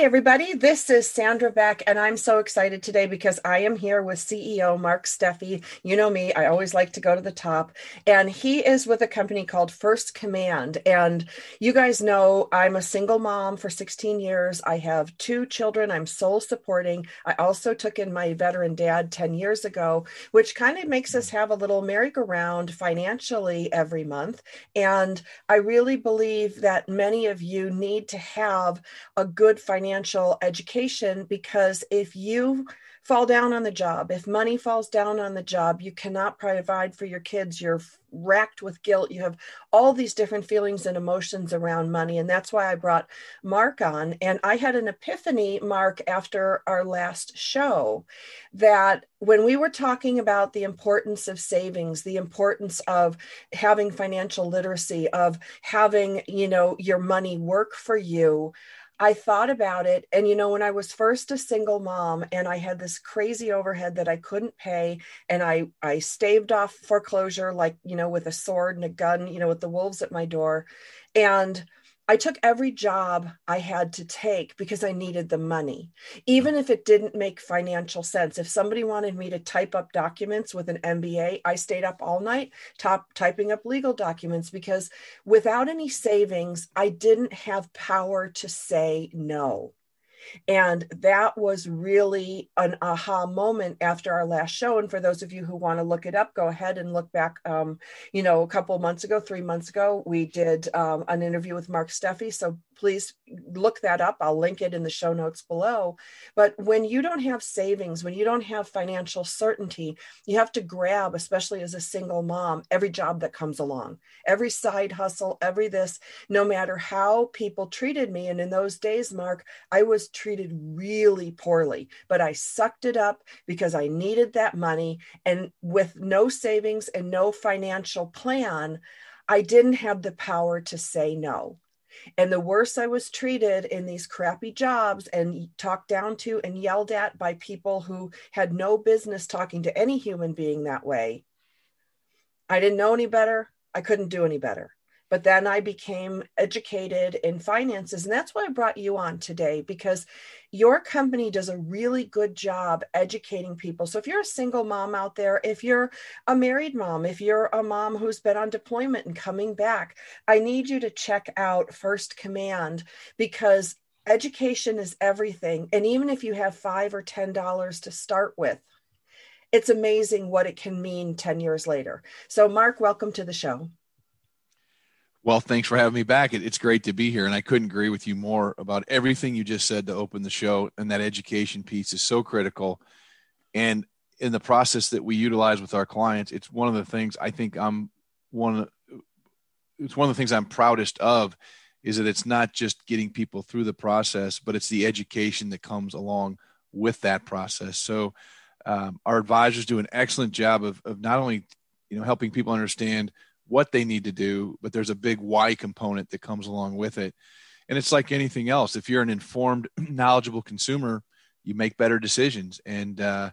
Hey, everybody, this is Sandra Beck, and I'm so excited today because I am here with CEO Mark Steffi. You know me, I always like to go to the top, and he is with a company called First Command. And you guys know I'm a single mom for 16 years. I have two children I'm sole supporting. I also took in my veteran dad 10 years ago, which kind of makes us have a little merry-go-round financially every month. And I really believe that many of you need to have a good financial financial education because if you fall down on the job, if money falls down on the job, you cannot provide for your kids, you're racked with guilt, you have all these different feelings and emotions around money. And that's why I brought Mark on. And I had an epiphany, Mark, after our last show that when we were talking about the importance of savings, the importance of having financial literacy, of having, you know, your money work for you, I thought about it. And, you know, when I was first a single mom and I had this crazy overhead that I couldn't pay, and I, I staved off foreclosure, like, you know, with a sword and a gun, you know, with the wolves at my door. And I took every job I had to take because I needed the money, even if it didn't make financial sense. If somebody wanted me to type up documents with an MBA, I stayed up all night top, typing up legal documents because without any savings, I didn't have power to say no. And that was really an aha moment after our last show. And for those of you who want to look it up, go ahead and look back. Um, you know, a couple months ago, three months ago, we did um, an interview with Mark Steffi. So please look that up. I'll link it in the show notes below. But when you don't have savings, when you don't have financial certainty, you have to grab, especially as a single mom, every job that comes along, every side hustle, every this, no matter how people treated me. And in those days, Mark, I was treated really poorly, but I sucked it up because I needed that money. And with no savings and no financial plan, I didn't have the power to say no. And the worse I was treated in these crappy jobs and talked down to and yelled at by people who had no business talking to any human being that way, I didn't know any better. I couldn't do any better. But then I became educated in finances. And that's why I brought you on today because your company does a really good job educating people. So if you're a single mom out there, if you're a married mom, if you're a mom who's been on deployment and coming back, I need you to check out First Command because education is everything. And even if you have five or $10 to start with, it's amazing what it can mean 10 years later. So, Mark, welcome to the show. Well, thanks for having me back. It's great to be here. And I couldn't agree with you more about everything you just said to open the show. And that education piece is so critical. And in the process that we utilize with our clients, it's one of the things I think I'm one it's one of the things I'm proudest of is that it's not just getting people through the process, but it's the education that comes along with that process. So um, our advisors do an excellent job of, of not only you know helping people understand what they need to do, but there's a big why component that comes along with it. And it's like anything else. If you're an informed, knowledgeable consumer, you make better decisions. And uh,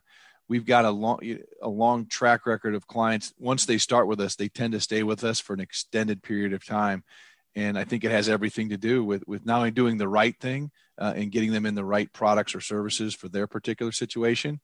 we've got a long, a long track record of clients. Once they start with us, they tend to stay with us for an extended period of time. And I think it has everything to do with, with not only doing the right thing uh, and getting them in the right products or services for their particular situation,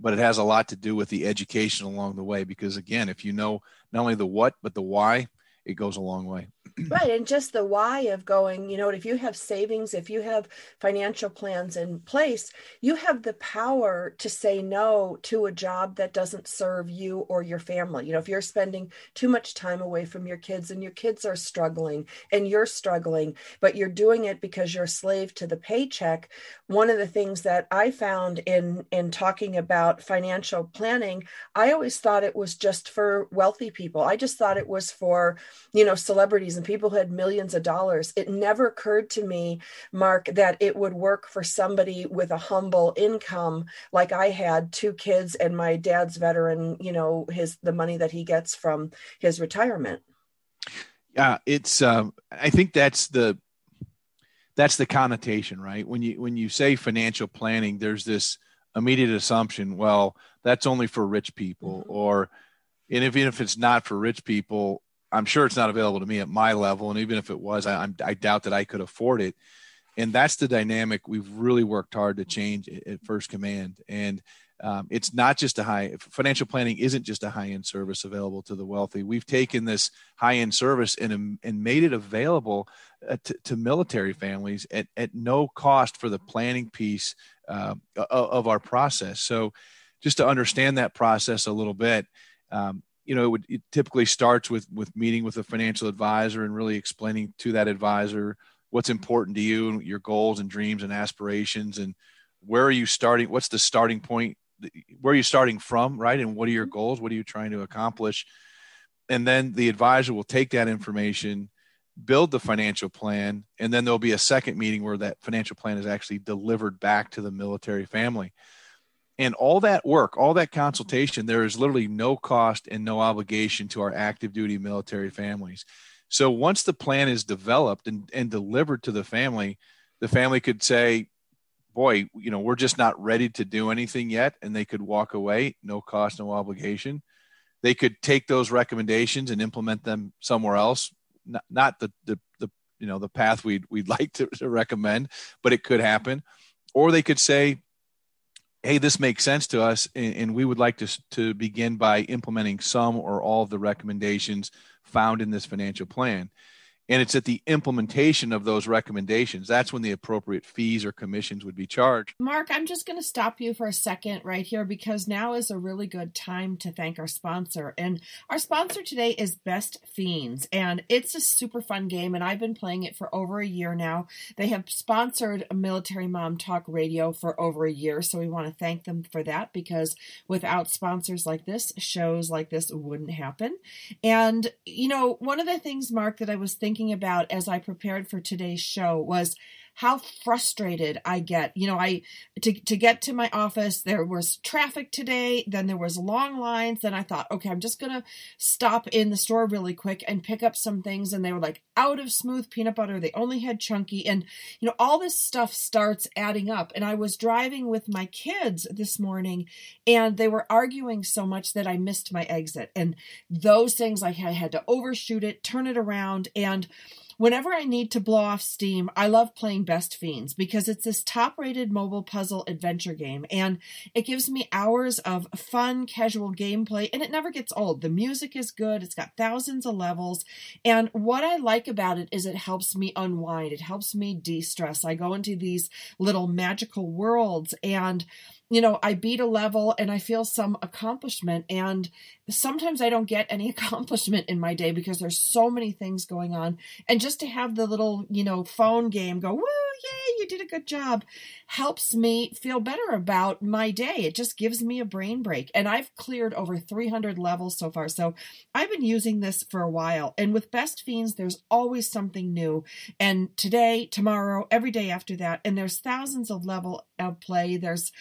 but it has a lot to do with the education along the way because again if you know not only the what but the why it goes a long way. Right and just the why of going you know if you have savings if you have financial plans in place you have the power to say no to a job that doesn't serve you or your family. You know if you're spending too much time away from your kids and your kids are struggling and you're struggling but you're doing it because you're a slave to the paycheck one of the things that i found in in talking about financial planning i always thought it was just for wealthy people. I just thought it was for you know, celebrities and people who had millions of dollars. It never occurred to me, Mark, that it would work for somebody with a humble income like I had, two kids and my dad's veteran, you know, his the money that he gets from his retirement. Yeah, it's um I think that's the that's the connotation, right? When you when you say financial planning, there's this immediate assumption, well, that's only for rich people, mm-hmm. or and if, even if it's not for rich people, I'm sure it's not available to me at my level, and even if it was, I, I doubt that I could afford it. And that's the dynamic we've really worked hard to change at First Command. And um, it's not just a high financial planning isn't just a high end service available to the wealthy. We've taken this high end service and and made it available uh, to, to, military families at, at no cost for the planning piece uh, of our process. So, just to understand that process a little bit, um, you know, it, would, it typically starts with with meeting with a financial advisor and really explaining to that advisor what's important to you and your goals and dreams and aspirations and where are you starting what's the starting point where are you starting from, right? And what are your mm-hmm. goals? What are you trying to accomplish? And then the advisor will take that information, build the financial plan, and then there'll be a second meeting where that financial plan is actually delivered back to the military family. And all that work, all that consultation, there is literally no cost and no obligation to our active duty military families. So once the plan is developed and, and delivered to the family, the family could say, boy, you know, we're just not ready to do anything yet. And they could walk away, no cost, no obligation. They could take those recommendations and implement them somewhere else. Not, not the, the, the, you know, the path we'd, we'd like to, to recommend, but it could happen. Or they could say, hey, this makes sense to us, and, and, we would like to, to begin by implementing some or all of the recommendations found in this financial plan and it's at the implementation of those recommendations. That's when the appropriate fees or commissions would be charged. Mark i'm just going to stop you for a second right here because now is a really good time to thank our sponsor. And our sponsor today is best fiends and it's a super fun game and i've been playing it for over a year now. They have sponsored military mom talk radio for over a year so we want to thank them for that because without sponsors like this shows like this wouldn't happen. And you know one of the things mark that i was thinking thinking about as I prepared for today's show was how frustrated I get. You know, I to to get to my office, there was traffic today, then there was long lines, then I thought, okay, I'm just going to stop in the store really quick and pick up some things and they were like out of smooth peanut butter. They only had chunky and you know, all this stuff starts adding up. And I was driving with my kids this morning and they were arguing so much that I missed my exit. And those things had, I had to overshoot it, turn it around and Whenever I need to blow off steam, I love playing Best Fiends because it's this top rated mobile puzzle adventure game and it gives me hours of fun, casual gameplay and it never gets old. The music is good, it's got thousands of levels, and what I like about it is it helps me unwind, it helps me de stress. I go into these little magical worlds and you know, I beat a level and I feel some accomplishment. And sometimes I don't get any accomplishment in my day because there's so many things going on. And just to have the little, you know, phone game go, woo, yay, you did a good job, helps me feel better about my day. It just gives me a brain break. And I've cleared over 300 levels so far. So I've been using this for a while. And with Best Fiends, there's always something new. And today, tomorrow, every day after that, and there's thousands of level of play. There's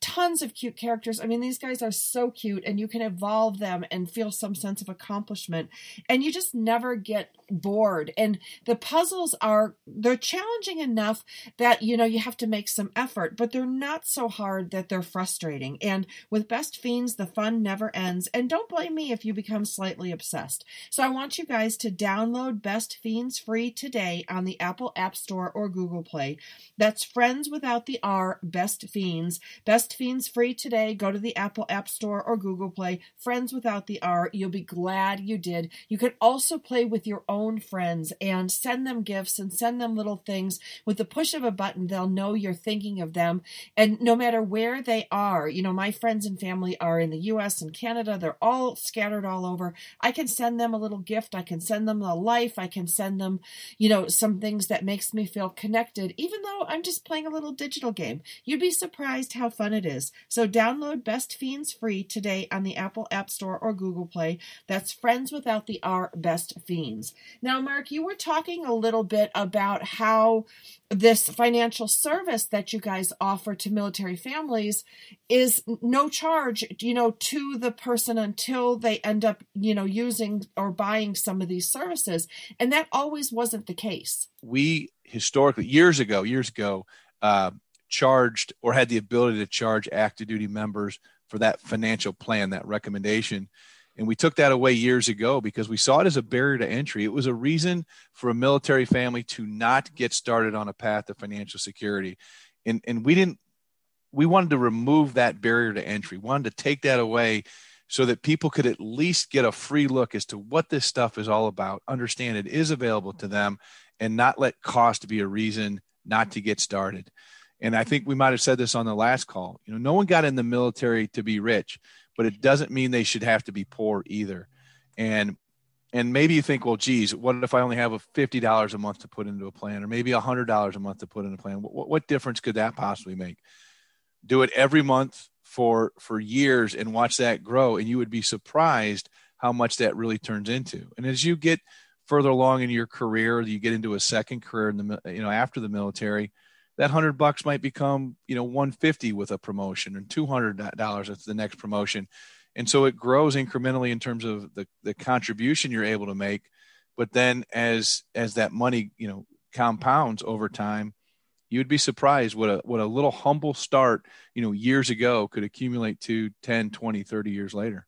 tons of cute characters. I mean, these guys are so cute, and you can evolve them and feel some sense of accomplishment. And you just never get bored. And the puzzles are they're challenging enough that you know you have to make some effort, but they're not so hard that they're frustrating. And with Best Fiends, the fun never ends. And don't blame me if you become slightly obsessed. So I want you guys to download Best Fiends free today on the Apple App Store or Google Play. That's friends without the R, Best Fiends. Best Fiends free today. Go to the Apple App Store or Google Play. Friends without the R. You'll be glad you did. You can also play with your own friends and send them gifts and send them little things. With the push of a button, they'll know you're thinking of them. And no matter where they are, you know, my friends and family are in the US and Canada. They're all scattered all over. I can send them a little gift. I can send them a life. I can send them, you know, some things that makes me feel connected, even though I'm just playing a little digital game. You'd be surprised how fun it is. So download Best Fiends free today on the Apple App Store or Google Play. That's friends without the R Best Fiends. Now, Mark, you were talking a little bit about how this financial service that you guys offer to military families is no charge, you know, to the person until they end up, you know, using or buying some of these services. And that always wasn't the case. We historically, years ago, years ago, uh, charged or had the ability to charge active duty members for that financial plan, that recommendation. And we took that away years ago because we saw it as a barrier to entry. It was a reason for a military family to not get started on a path to financial security. And, and we didn't, we wanted to remove that barrier to entry, we wanted to take that away so that people could at least get a free look as to what this stuff is all about, understand it is available to them, and not let cost be a reason not to get started. And I think we might have said this on the last call. You know, no one got in the military to be rich but it doesn't mean they should have to be poor either. And and maybe you think, well, geez, what if I only have a fifty dollars a month to put into a plan, or maybe hundred dollars a month to put in a plan? What, what difference could that possibly make? Do it every month for for years and watch that grow, and you would be surprised how much that really turns into. And as you get further along in your career, you get into a second career in the you know after the military, that hundred bucks might become you know 150 with a promotion and 200 dollars at the next promotion. And so it grows incrementally in terms of the, the contribution you're able to make. But then as as that money you know compounds over time you'd be surprised what a what a little humble start you know years ago could accumulate to 10 20 30 years later.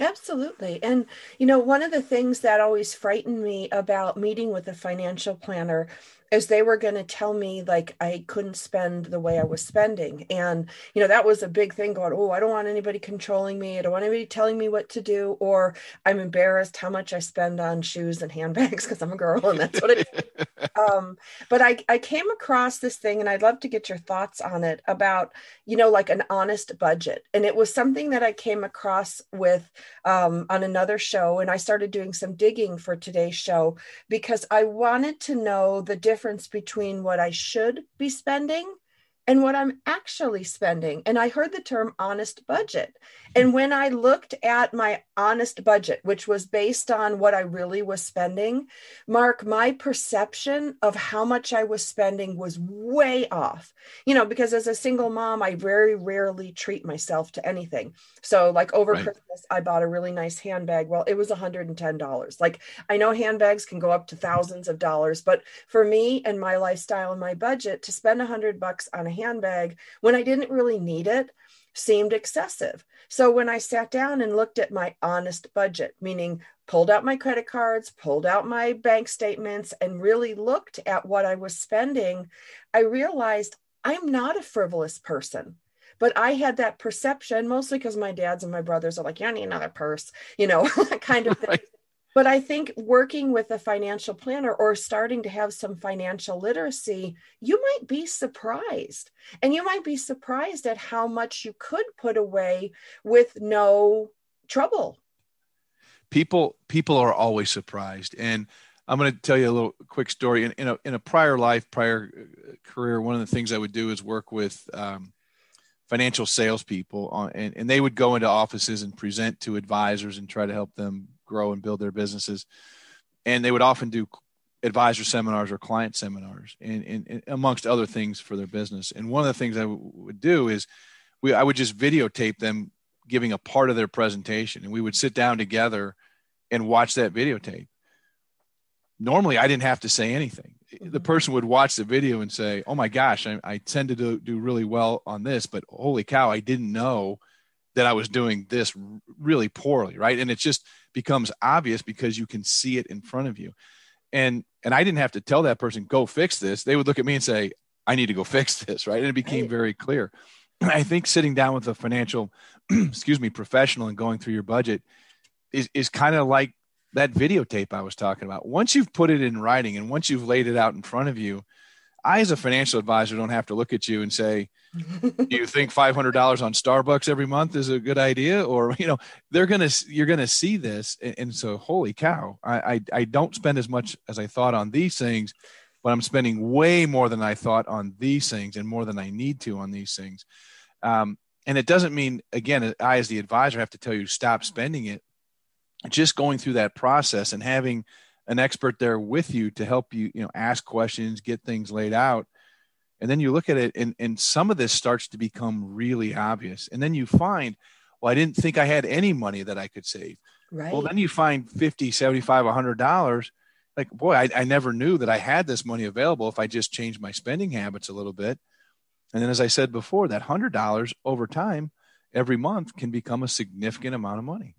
Absolutely. And, you know, one of the things that always frightened me about meeting with a financial planner as they were going to tell me like I couldn't spend the way I was spending. And, you know, that was a big thing going, oh, I don't want anybody controlling me. I don't want anybody telling me what to do. Or I'm embarrassed how much I spend on shoes and handbags because I'm a girl and that's what it um, but I, I came across this thing and I'd love to get your thoughts on it about, you know, like an honest budget. And it was something that I came across with um, on another show. And I started doing some digging for today's show because I wanted to know the difference difference between what I should be spending and what I'm actually spending. And I heard the term honest budget. And when I looked at my honest budget, which was based on what I really was spending, Mark, my perception of how much I was spending was way off. You know, because as a single mom, I very rarely treat myself to anything. So, like over right. Christmas, I bought a really nice handbag. Well, it was $110. Like, I know handbags can go up to thousands of dollars, but for me and my lifestyle and my budget, to spend a hundred bucks on a handbag when I didn't really need it seemed excessive. So when I sat down and looked at my honest budget, meaning pulled out my credit cards, pulled out my bank statements, and really looked at what I was spending, I realized I'm not a frivolous person. But I had that perception mostly because my dads and my brothers are like, you need another purse, you know, kind of thing. Right. But I think working with a financial planner or starting to have some financial literacy, you might be surprised. And you might be surprised at how much you could put away with no trouble. People people are always surprised. And I'm going to tell you a little quick story. In, in, a, in a prior life, prior uh, career, one of the things I would do is work with um, financial salespeople, on, and, and they would go into offices and present to advisors and try to help them grow and build their businesses. And they would often do advisor seminars or client seminars and, and, and, amongst other things for their business. And one of the things I w- would do is we, I would just videotape them giving a part of their presentation and we would sit down together and watch that videotape. Normally I didn't have to say anything. The mm-hmm. person would watch the video and say, Oh my gosh, I, I tend to do, do really well on this, but holy cow, I didn't know that I was doing this really poorly, right? And it just becomes obvious because you can see it in front of you. And and I didn't have to tell that person go fix this. They would look at me and say, I need to go fix this, right? And it became very clear. I think sitting down with a financial, excuse me, professional and going through your budget is is kind of like that videotape I was talking about. Once you've put it in writing and once you've laid it out in front of you, I, as a financial advisor, don't have to look at you and say, "Do you think five hundred dollars on Starbucks every month is a good idea?" Or you know, they're gonna you're gonna see this, and, and so holy cow, I, I I don't spend as much as I thought on these things, but I'm spending way more than I thought on these things and more than I need to on these things. Um, and it doesn't mean, again, I, as the advisor, have to tell you stop spending it. Just going through that process and having an expert there with you to help you, you know, ask questions, get things laid out. And then you look at it and, and some of this starts to become really obvious. And then you find, well, I didn't think I had any money that I could save. Right. Well, then you find 50, 75, $100 like boy I, I never knew that i had this money available if i just changed my spending habits a little bit and then as i said before that hundred dollars over time every month can become a significant amount of money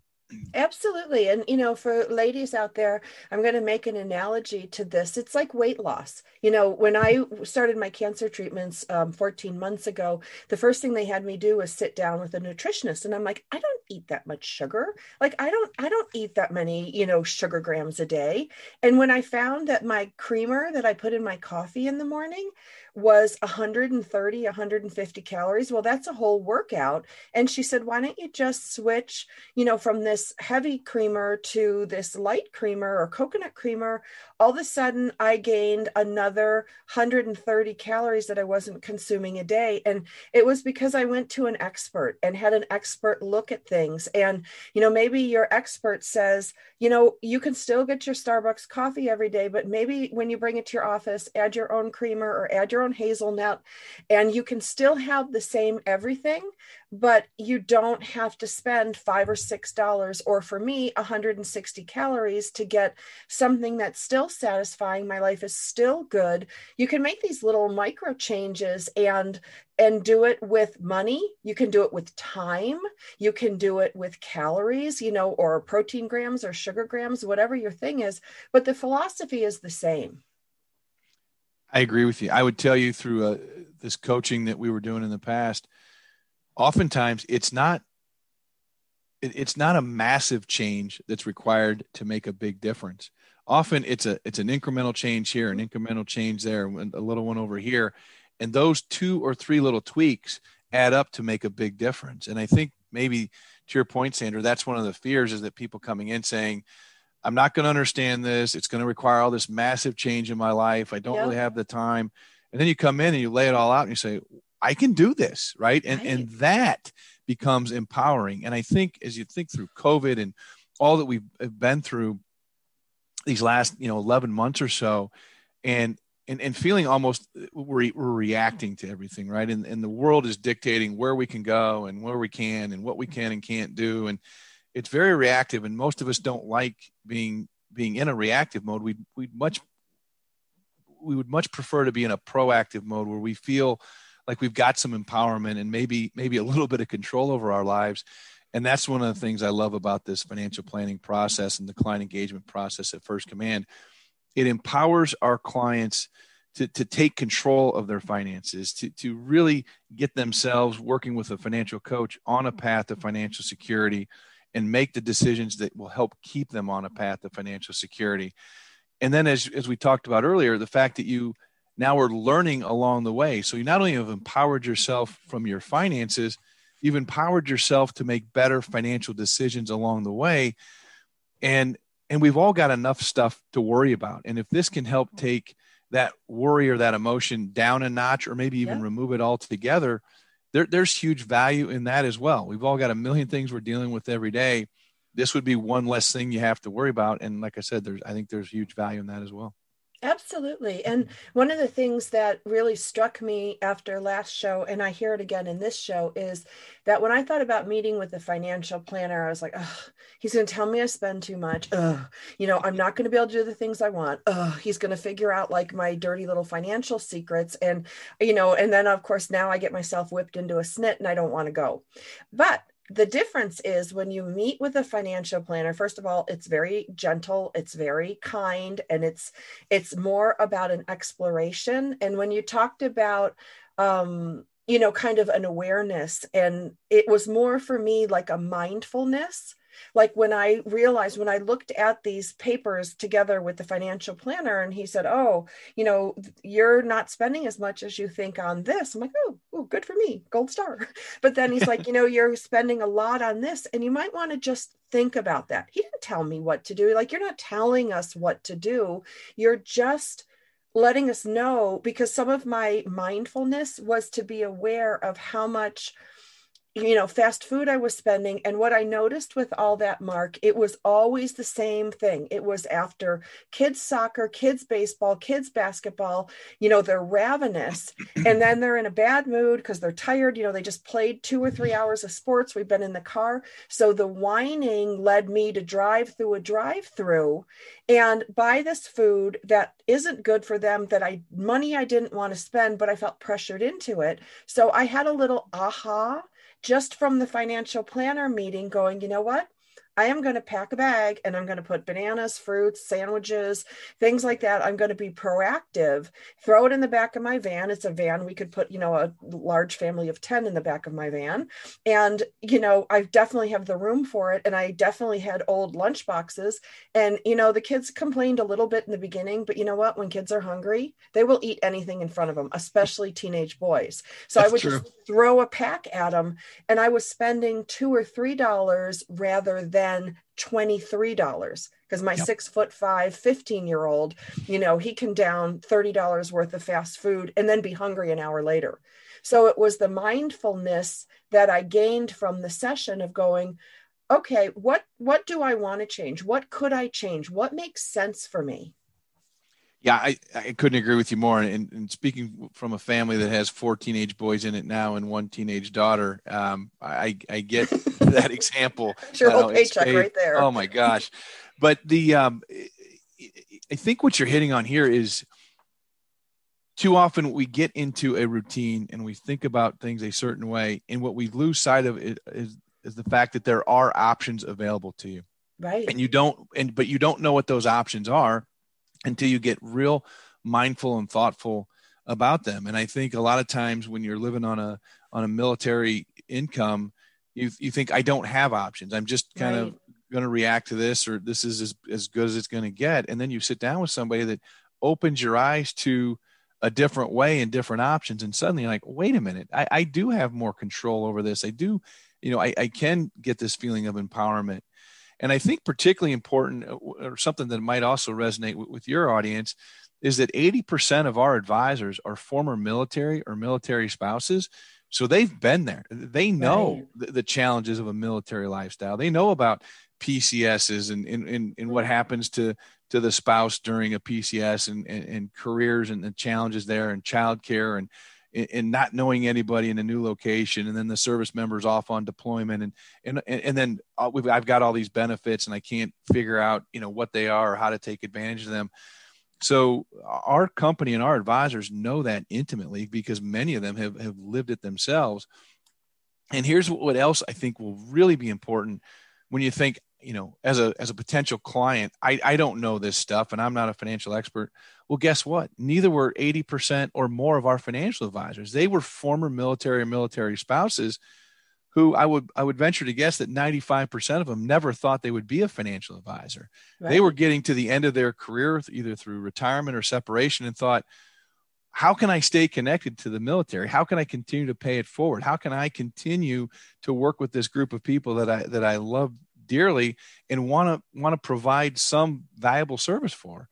Absolutely. And, you know, for ladies out there, I'm going to make an analogy to this. It's like weight loss. You know, when I started my cancer treatments um, 14 months ago, the first thing they had me do was sit down with a nutritionist. And I'm like, I don't eat that much sugar. Like, I don't, I don't eat that many, you know, sugar grams a day. And when I found that my creamer that I put in my coffee in the morning was 130, 150 calories. Well, that's a whole workout. And she said, why don't you just switch, you know, from this heavy creamer to this light creamer or coconut creamer? All of a sudden, I gained another 130 calories that I wasn't consuming a day. And it was because I went to an expert and had an expert look at things. And, you know, maybe your expert says, you know, you can still get your Starbucks coffee every day, but maybe when you bring it to your office, add your own creamer or add your own hazelnut, and you can still have the same everything, but you don't have to spend five or six dollars, or for me, 160 calories to get something that's still satisfying. My life is still good. You can make these little micro changes and and do it with money. You can do it with time. You can do it with calories, you know, or protein grams or sugar grams, whatever your thing is. But the philosophy is the same. I agree with you. I would tell you through uh, this coaching that we were doing in the past, oftentimes it's not it, it's not a massive change that's required to make a big difference. Often it's a it's an incremental change here, an incremental change there, a little one over here, and those two or three little tweaks add up to make a big difference. And I think maybe to your point, Sandra, that's one of the fears is that people coming in saying, I'm not going to understand this. It's going to require all this massive change in my life. I don't yep. really have the time. And then you come in and you lay it all out and you say, I can do this. Right. And, right. and that becomes empowering. And I think as you think through COVID and all that we've been through these last, you know, 11 months or so, and, and, and feeling almost uh, we're, we're reacting to everything. Right. And, and the world is dictating where we can go and where we can and what we can and can't do. And, it's very reactive and most of us don't like being being in a reactive mode. We we much we would much prefer to be in a proactive mode where we feel like we've got some empowerment and maybe maybe a little bit of control over our lives. And that's one of the things i love about this financial planning process and the client engagement process at first command. It empowers our clients to, to take control of their finances to, to really get themselves working with a financial coach on a path to financial security and make the decisions that will help keep them on a path of financial security. And then, as, as we talked about earlier, the fact that you now are learning along the way. So you not only have empowered yourself from your finances, you've empowered yourself to make better financial decisions along the way. And and we've all got enough stuff to worry about. And if this can help take that worry or that emotion down a notch, or maybe even yeah. remove it altogether, there, there's huge value in that as well. We've all got a million things we're dealing with every day. This would be one less thing you have to worry about. And like I said, there's I think there's huge value in that as well. Absolutely. And mm-hmm. one of the things that really struck me after last show, and I hear it again in this show, is that when I thought about meeting with a financial planner, I was like, oh, he's going to tell me I spend too much. Oh, you know, I'm not going to be able to do the things I want. Oh, he's going to figure out like my dirty little financial secrets. And, you know, and then of course, now I get myself whipped into a snit and I don't want to go. But the difference is when you meet with a financial planner first of all it's very gentle it's very kind and it's it's more about an exploration. And when you talked about um you know kind of an awareness and it was more for me like a mindfulness like when I realized when I looked at these papers together with the financial planner and he said, Oh, you know, you're not spending as much as you think on this. I'm like, Oh, oh good for me, gold star. But then he's like, You know, you're spending a lot on this and you might want to just think about that. He didn't tell me what to do. Like, you're not telling us what to do. You're just letting us know because some of my mindfulness was to be aware of how much you know fast food i was spending and what i noticed with all that mark it was always the same thing. It was after kids soccer kids baseball kids basketball you know they're ravenous and then they're in a bad mood because they're tired you know they just played two or three hours of sports we've been in the car. So the whining led me to drive through a drive through and buy this food that isn't good for them that i money i didn't want to spend but i felt pressured into it. So i had a little aha just from the financial planner meeting going, you know what? I am going to pack a bag and I'm going to put bananas, fruits, sandwiches, things like that. I'm going to be proactive, throw it in the back of my van. It's a van. We could put, you know, a large family of 10 in the back of my van. And, you know, I definitely have the room for it. And I definitely had old lunch boxes. And, you know, the kids complained a little bit in the beginning, but you know what? When kids are hungry, they will eat anything in front of them, especially teenage boys. So That's I would true. just throw a pack at them. And I was spending two or three dollars rather than than $23 because my yep. six foot five 15 year old you know he can down $30 worth of fast food and then be hungry an hour later. So it was the mindfulness that i gained from the session of going okay what what do i want to change? What could i change? What makes sense for me yeah, I, I couldn't agree with you more. And, and, speaking from a family that has four teenage boys in it now and one teenage daughter, um, I, I get that example. Sure, whole paycheck right there. Oh my gosh! But the um, I think what you're hitting on here is too often we get into a routine and we think about things a certain way, and what we lose sight of is, is, is the fact that there are options available to you. Right. And you don't, and but you don't know what those options are until you get real mindful and thoughtful about them. And I think a lot of times when you're living on a on a military income, you you think I don't have options. I'm just kind right. of going to react to this, or this is as, as good as it's going to get. And then you sit down with somebody that opens your eyes to a different way and different options, and suddenly you're like, wait a minute, I, I do have more control over this. I do, you know, I, I can get this feeling of empowerment. And I think particularly important, uh, or something that might also resonate with, with your audience, is that 80% of our advisors are former military or military spouses. So they've been there. They know right. the, the, challenges of a military lifestyle. They know about PCSs and, and, and, and, what happens to, to the spouse during a PCS and, and, and careers and the challenges there and childcare and and not knowing anybody in a new location and then the service members off on deployment and and and then uh, I've got all these benefits and I can't figure out you know what they are or how to take advantage of them. So our company and our advisors know that intimately because many of them have, have lived it themselves. And here's what else I think will really be important. When you think you know as a as a potential client i i don't know this stuff and i'm not a financial expert well guess what neither were 80% or more of our financial advisors they were former military or military spouses who i would i would venture to guess that 95% of them never thought they would be a financial advisor right. they were getting to the end of their career either through retirement or separation and thought how can I stay connected to the military? How can I continue to pay it forward? How can I continue to work with this group of people that I that I love dearly and want to want to provide some valuable service for.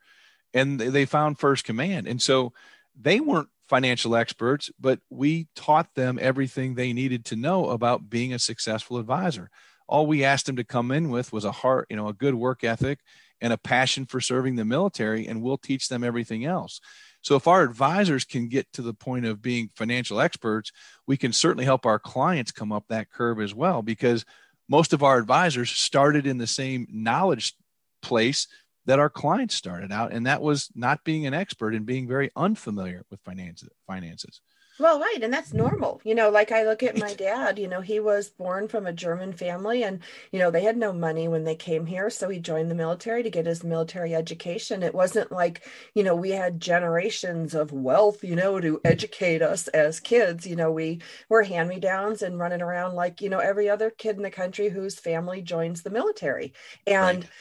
And they found first command. And so they weren't financial experts but we taught them everything they needed to know about being a successful advisor. All we asked them to come in with was a heart you know a good work ethic and a passion for serving the military and we'll teach them everything else. So if our advisors can get to the point of being financial experts we can certainly help our clients come up that curve as well because most of our advisors started in the same knowledge place that our clients started out and that was not being an expert and being very unfamiliar with finances finances well, right. And that's normal. You know, like I look at my dad, you know, he was born from a German family and, you know, they had no money when they came here. So he joined the military to get his military education. It wasn't like, you know, we had generations of wealth, you know, to educate us as kids. You know, we were hand me downs and running around like, you know, every other kid in the country whose family joins the military. And, right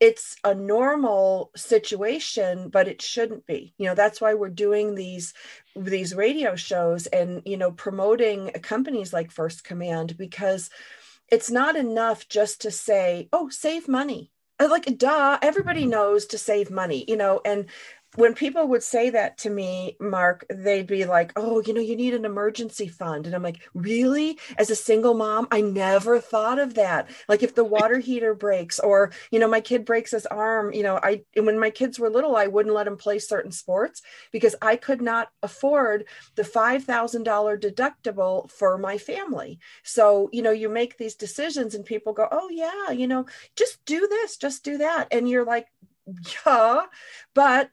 it's a normal situation but it shouldn't be. You know that's why we're doing these these radio shows and you know promoting companies like first command because it's not enough just to say oh save money. Uh, like duh everybody knows to save money you know and when people would say that to me, Mark, they'd be like, Oh, you know, you need an emergency fund. And I'm like, Really? As a single mom, I never thought of that. Like if the water heater breaks or, you know, my kid breaks his arm, you know, I, when my kids were little, I wouldn't let them play certain sports because I could not afford the $5,000 deductible for my family. So, you know, you make these decisions and people go, Oh, yeah, you know, just do this, just do that. And you're like, yeah, but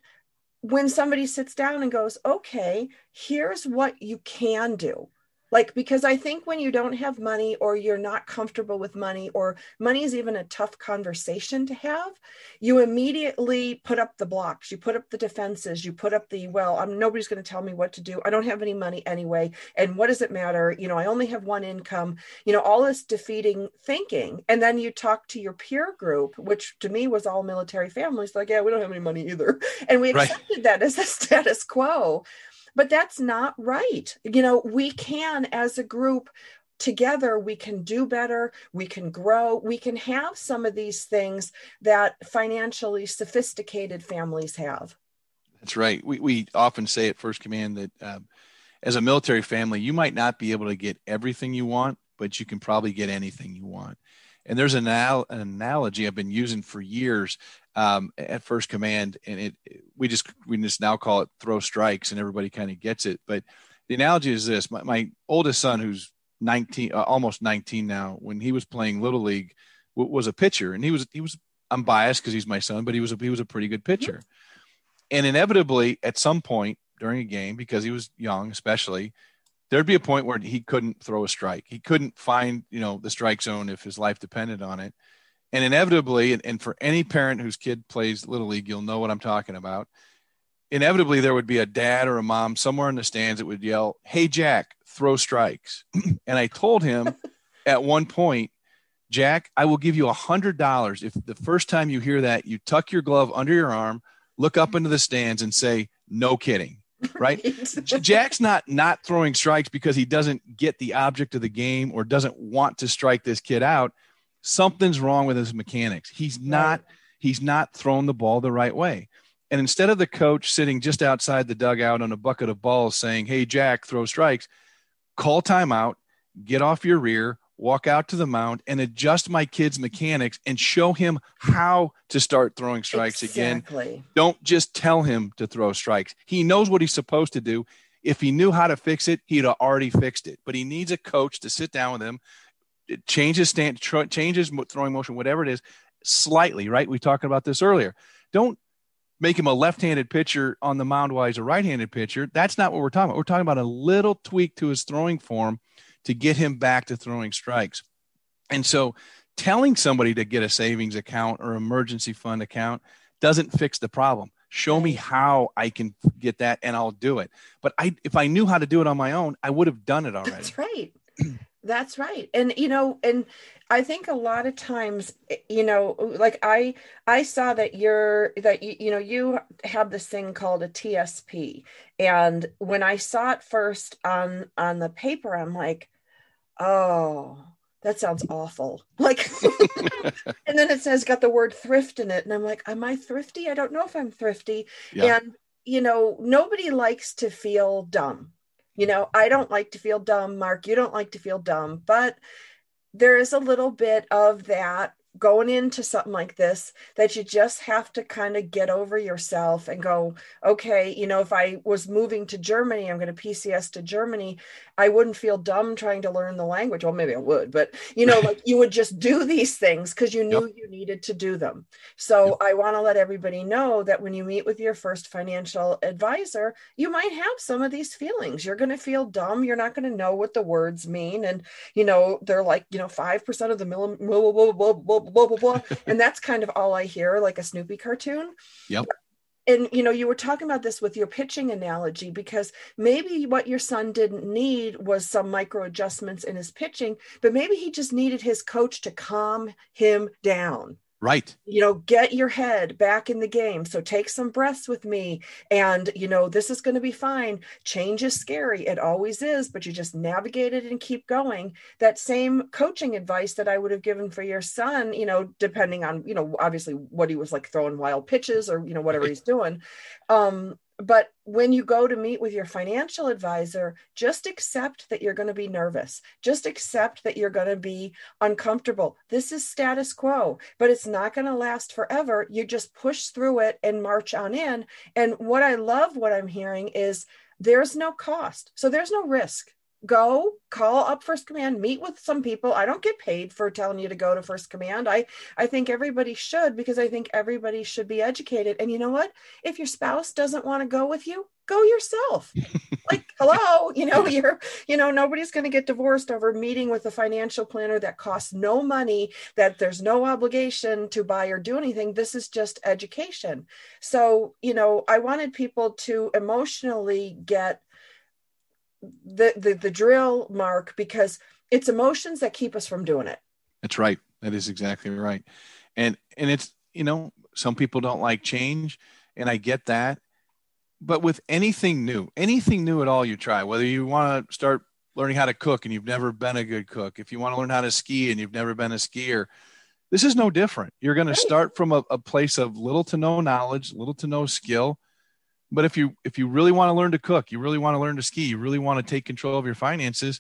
when somebody sits down and goes, okay, here's what you can do like because i think when you don't have money or you're not comfortable with money or money is even a tough conversation to have you immediately put up the blocks you put up the defenses you put up the well i'm nobody's going to tell me what to do i don't have any money anyway and what does it matter? You know i only have one income you know all this defeating thinking. And then you talk to your peer group which to me was all military families like yeah we don't have any money either. And we accepted right. that as a status quo but that's not right. You know, we can, as a group, together we can do better we can grow we can have some of these things that financially sophisticated families have. That's right. We, we often say at first command that um, as a military family you might not be able to get everything you want but you can probably get anything you want. And there's an, an analogy i've been using for years um, at first command, and it we just we just now call it throw strikes, and everybody kind of gets it. But the analogy is this: my, my oldest son, who's 19, uh, almost 19 now, when he was playing little league, w- was a pitcher, and he was he was I'm biased because he's my son, but he was a, he was a pretty good pitcher. Mm-hmm. And inevitably, at some point during a game, because he was young, especially, there'd be a point where he couldn't throw a strike. He couldn't find, you know, the strike zone if his life depended on it and inevitably, and, and for any parent whose kid plays little league, you'll know what I'm talking about. Inevitably, there would be a dad or a mom somewhere in the stands that would yell, "Hey Jack, throw strikes!" and I told him at one point, Jack, I will give you a hundred dollars if the first time you hear that, you tuck your glove under your arm, look up into the stands, and say, "No kidding." right? Jack's not not throwing strikes because he doesn't get the object of the game or doesn't want to strike this kid out something's wrong with his mechanics. He's not he's not throwing the ball the right way. And instead of the coach sitting just outside the dugout on a bucket of balls saying, "Hey Jack, throw strikes," call timeout, get off your rear, walk out to the mound and adjust my kid's mechanics and show him how to start throwing strikes exactly. again. Don't just tell him to throw strikes. He knows what he's supposed to do. If he knew how to fix it, he'd already fixed it. But he needs a coach to sit down with him, changes stand, tr- changes throwing motion, whatever it is, slightly. Right? We talked about this earlier. Don't make him a left-handed pitcher on the mound while he's a right-handed pitcher. That's not what we're talking about. We're talking about a little tweak to his throwing form to get him back to throwing strikes. And so, telling somebody to get a savings account or emergency fund account doesn't fix the problem. Show me how I can get that, and I'll do it. But I, if I knew how to do it on my own, I would have done it already. That's right. That's right. And you know, and I think a lot of times, eh, you know, like I I saw that you're that you, you know, you have this thing called a TSP. And when I saw it first on on the paper, I'm like, "Oh, that sounds awful." Like and then it says got the word thrift in it and I'm like, "Am I thrifty? I don't know if I'm thrifty." Yeah. And you know, nobody likes to feel dumb you know, I don't like to feel dumb, Mark. You don't like to feel dumb, but there is a little bit of that going into something like this that you just have to kind of get over yourself and go okay you know if i was moving to germany i'm going to pcs to germany i wouldn't feel dumb trying to learn the language. Well maybe i would but you know like you would just do these things because you knew yep. you needed to do them. So yep. i want to let everybody know that when you meet with your first financial advisor you might have some of these feelings. You're going to feel dumb. You're not going to know what the words mean. And you know they're like you know 5% of the mill blah blah blah. And that's kind of all i hear like a snoopy cartoon. Yep and you know you were talking about this with your pitching analogy because maybe what your son didn't need was some micro adjustments in his pitching but maybe he just needed his coach to calm him down Right. You know, get your head back in the game. So take some breaths with me. And, you know, this is going to be fine. Change is scary. It always is, but you just navigate it and keep going. That same coaching advice that I would have given for your son, you know, depending on, you know, obviously what he was like throwing wild pitches or, you know, whatever he's doing. Um, but when you go to meet with your financial advisor, just accept that you're going to be nervous. Just accept that you're going to be uncomfortable. This is status quo, but it's not going to last forever. You just push through it and march on in. And what I love, what I'm hearing is there's no cost. So there's no risk go call up first command meet with some people. I don't get paid for telling you to go to first command. I i think everybody should because i think everybody should be educated. And you know what? If your spouse doesn't want to go with you go yourself. Like hello you know you're you know nobody's going to get divorced over meeting with a financial planner that costs no money that there's no obligation to buy or do anything. This is just education. So you know i wanted people to emotionally get the, the the drill mark because it's emotions that keep us from doing it. That's right. That is exactly right. And and it's you know some people don't like change and i get that. But with anything new anything new at all you try whether you want to start learning how to cook and you've never been a good cook if you want to learn how to ski and you've never been a skier this is no different. You're going to start from a, a place of little to no knowledge little to no skill but if you if you really want to learn to cook, you really want to learn to ski, you really want to take control of your finances,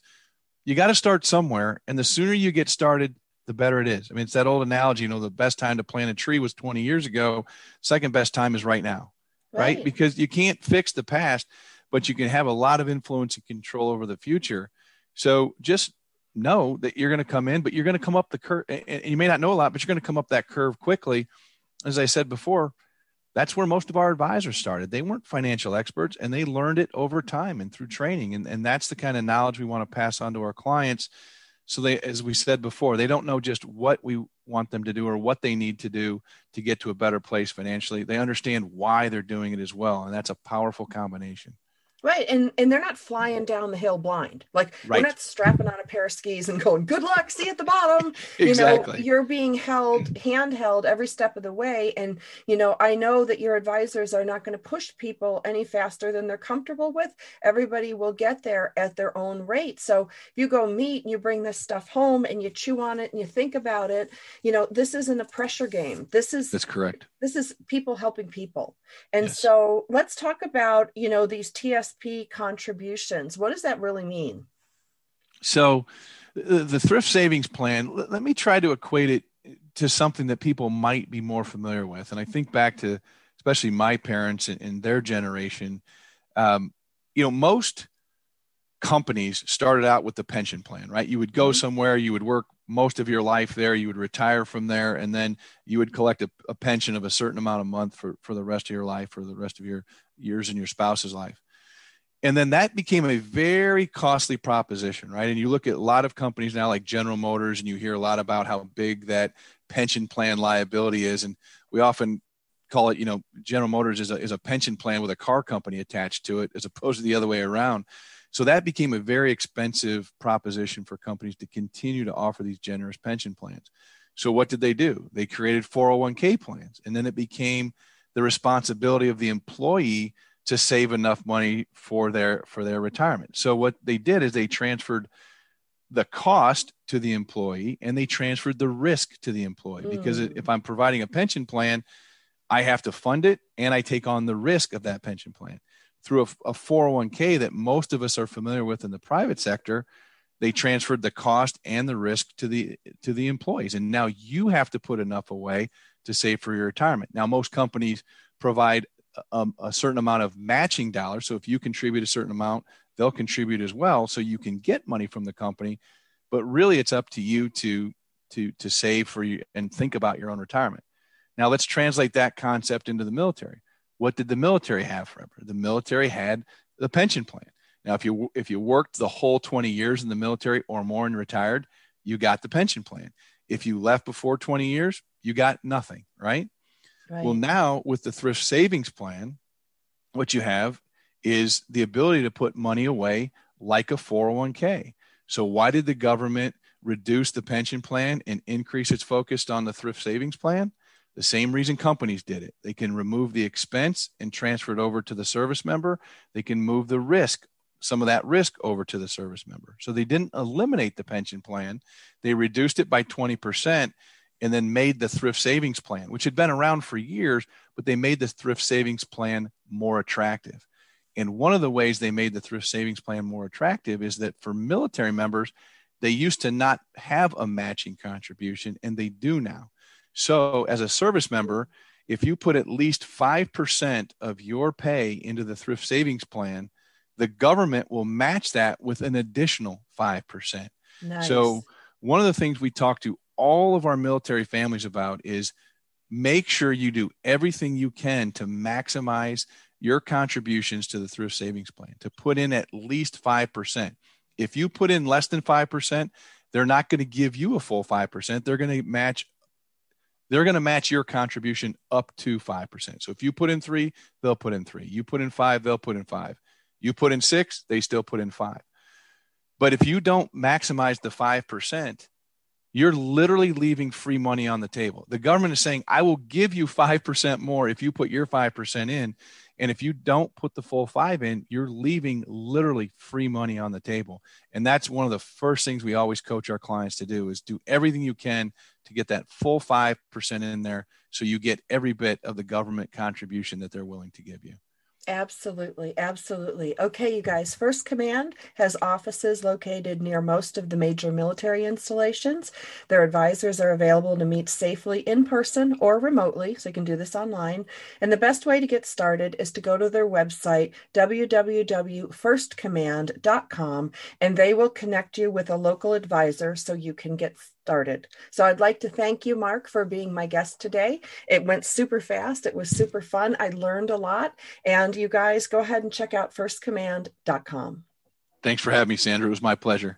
you got to start somewhere. And the sooner you get started, the better it is. I mean, it's that old analogy, you know, the best time to plant a tree was 20 years ago. Second best time is right now. Right? right? Because you can't fix the past, but you can have a lot of influence and control over the future. So just know that you're going to come in, but you're going to come up the curve. And you may not know a lot, but you're going to come up that curve quickly. As I said before, that's where most of our advisors started. They weren't financial experts and they learned it over time and through training. And, and that's the kind of knowledge we want to pass on to our clients. So they, as we said before, they don't know just what we want them to do or what they need to do to get to a better place financially. They understand why they're doing it as well. And that's a powerful combination. Right. And and they're not flying down the hill blind. Like right. are not strapping on a pair of skis and going, good luck, see at the bottom. exactly. You know, you're being held handheld every step of the way. And, you know, I know that your advisors are not going to push people any faster than they're comfortable with. Everybody will get there at their own rate. So you go meet and you bring this stuff home and you chew on it and you think about it, you know, this isn't a pressure game. This is that's correct. This is people helping people. And yes. so let's talk about, you know, these TS TSP contributions. What does that really mean? So, the thrift savings plan, let me try to equate it to something that people might be more familiar with. And I think back to especially my parents and, their generation. Um, you know, most companies started out with the pension plan, right? You would go mm-hmm. somewhere, you would work most of your life there, you would retire from there, and then you would collect a, a pension of a certain amount a month for, for the rest of your life, for the rest of your years in your spouse's life and then that became a very costly proposition right? And you look at a lot of companies now like general motors and you hear a lot about how big that pension plan liability is. And we often call it you know general motors is a, is a pension plan with a car company attached to it as opposed to the other way around. So that became a very expensive proposition for companies to continue to offer these generous pension plans. So what did they do? They created 401k plans and then it became the responsibility of the employee to save enough money for their for their retirement. So what they did is they transferred the cost to the employee and they transferred the risk to the employee mm. because if I'm providing a pension plan, I have to fund it and I take on the risk of that pension plan. Through a, a 401k that most of us are familiar with in the private sector, they transferred the cost and the risk to the to the employees and now you have to put enough away to save for your retirement. Now most companies provide a, um, a certain amount of matching dollars. So if you contribute a certain amount, they'll contribute as well. So you can get money from the company, but really it's up to you to to to save for you and think about your own retirement. Now let's translate that concept into the military. What did the military have forever? The military had the pension plan. Now, if you if you worked the whole 20 years in the military or more and retired, you got the pension plan. If you left before 20 years, you got nothing, right? Right. Well, now with the thrift savings plan, what you have is the ability to put money away like a 401k. So, why did the government reduce the pension plan and increase its focus on the thrift savings plan, the same reason companies did it. They can remove the expense and transfer it over to the service member. They can move the risk, some of that risk over to the service member. So they didn't eliminate the pension plan. They reduced it by 20% and then made the thrift savings plan, which had been around for years, but they made the thrift savings plan more attractive. And one of the ways they made the thrift savings plan more attractive is that for military members, they used to not have a matching contribution and they do now. So, as a service member, if you put at least 5% of your pay into the thrift savings plan, the government will match that with an additional 5%. Nice. So, one of the things we talk to all of our military families about is make sure you do everything you can to maximize your contributions to the thrift savings plan, to put in at least 5%. If you put in less than 5%, they're not going to give you a full 5%. They're going to match they're going to match your contribution up to 5%. So if you put in three, they'll put in three. You put in five, they'll put in five. You put in six, they still put in five. But if you don't maximize the 5%, you're literally leaving free money on the table. The government is saying, I will give you 5% more if you put your 5% in. And if you don't put the full five in, you're leaving literally free money on the table. And that's one of the first things we always coach our clients to do is do everything you can to get that full 5% in there so you get every bit of the government contribution that they're willing to give you. Absolutely, absolutely. Okay, you guys, First Command has offices located near most of the major military installations. Their advisors are available to meet safely in person or remotely, so you can do this online. And the best way to get started is to go to their website, www.firstcommand.com, and they will connect you with a local advisor so you can get started. So I'd like to thank you, Mark, for being my guest today. It went super fast. It was super fun. I learned a lot. And you guys go ahead and check out firstcommand.com. Thanks for having me, Sandra. It was my pleasure.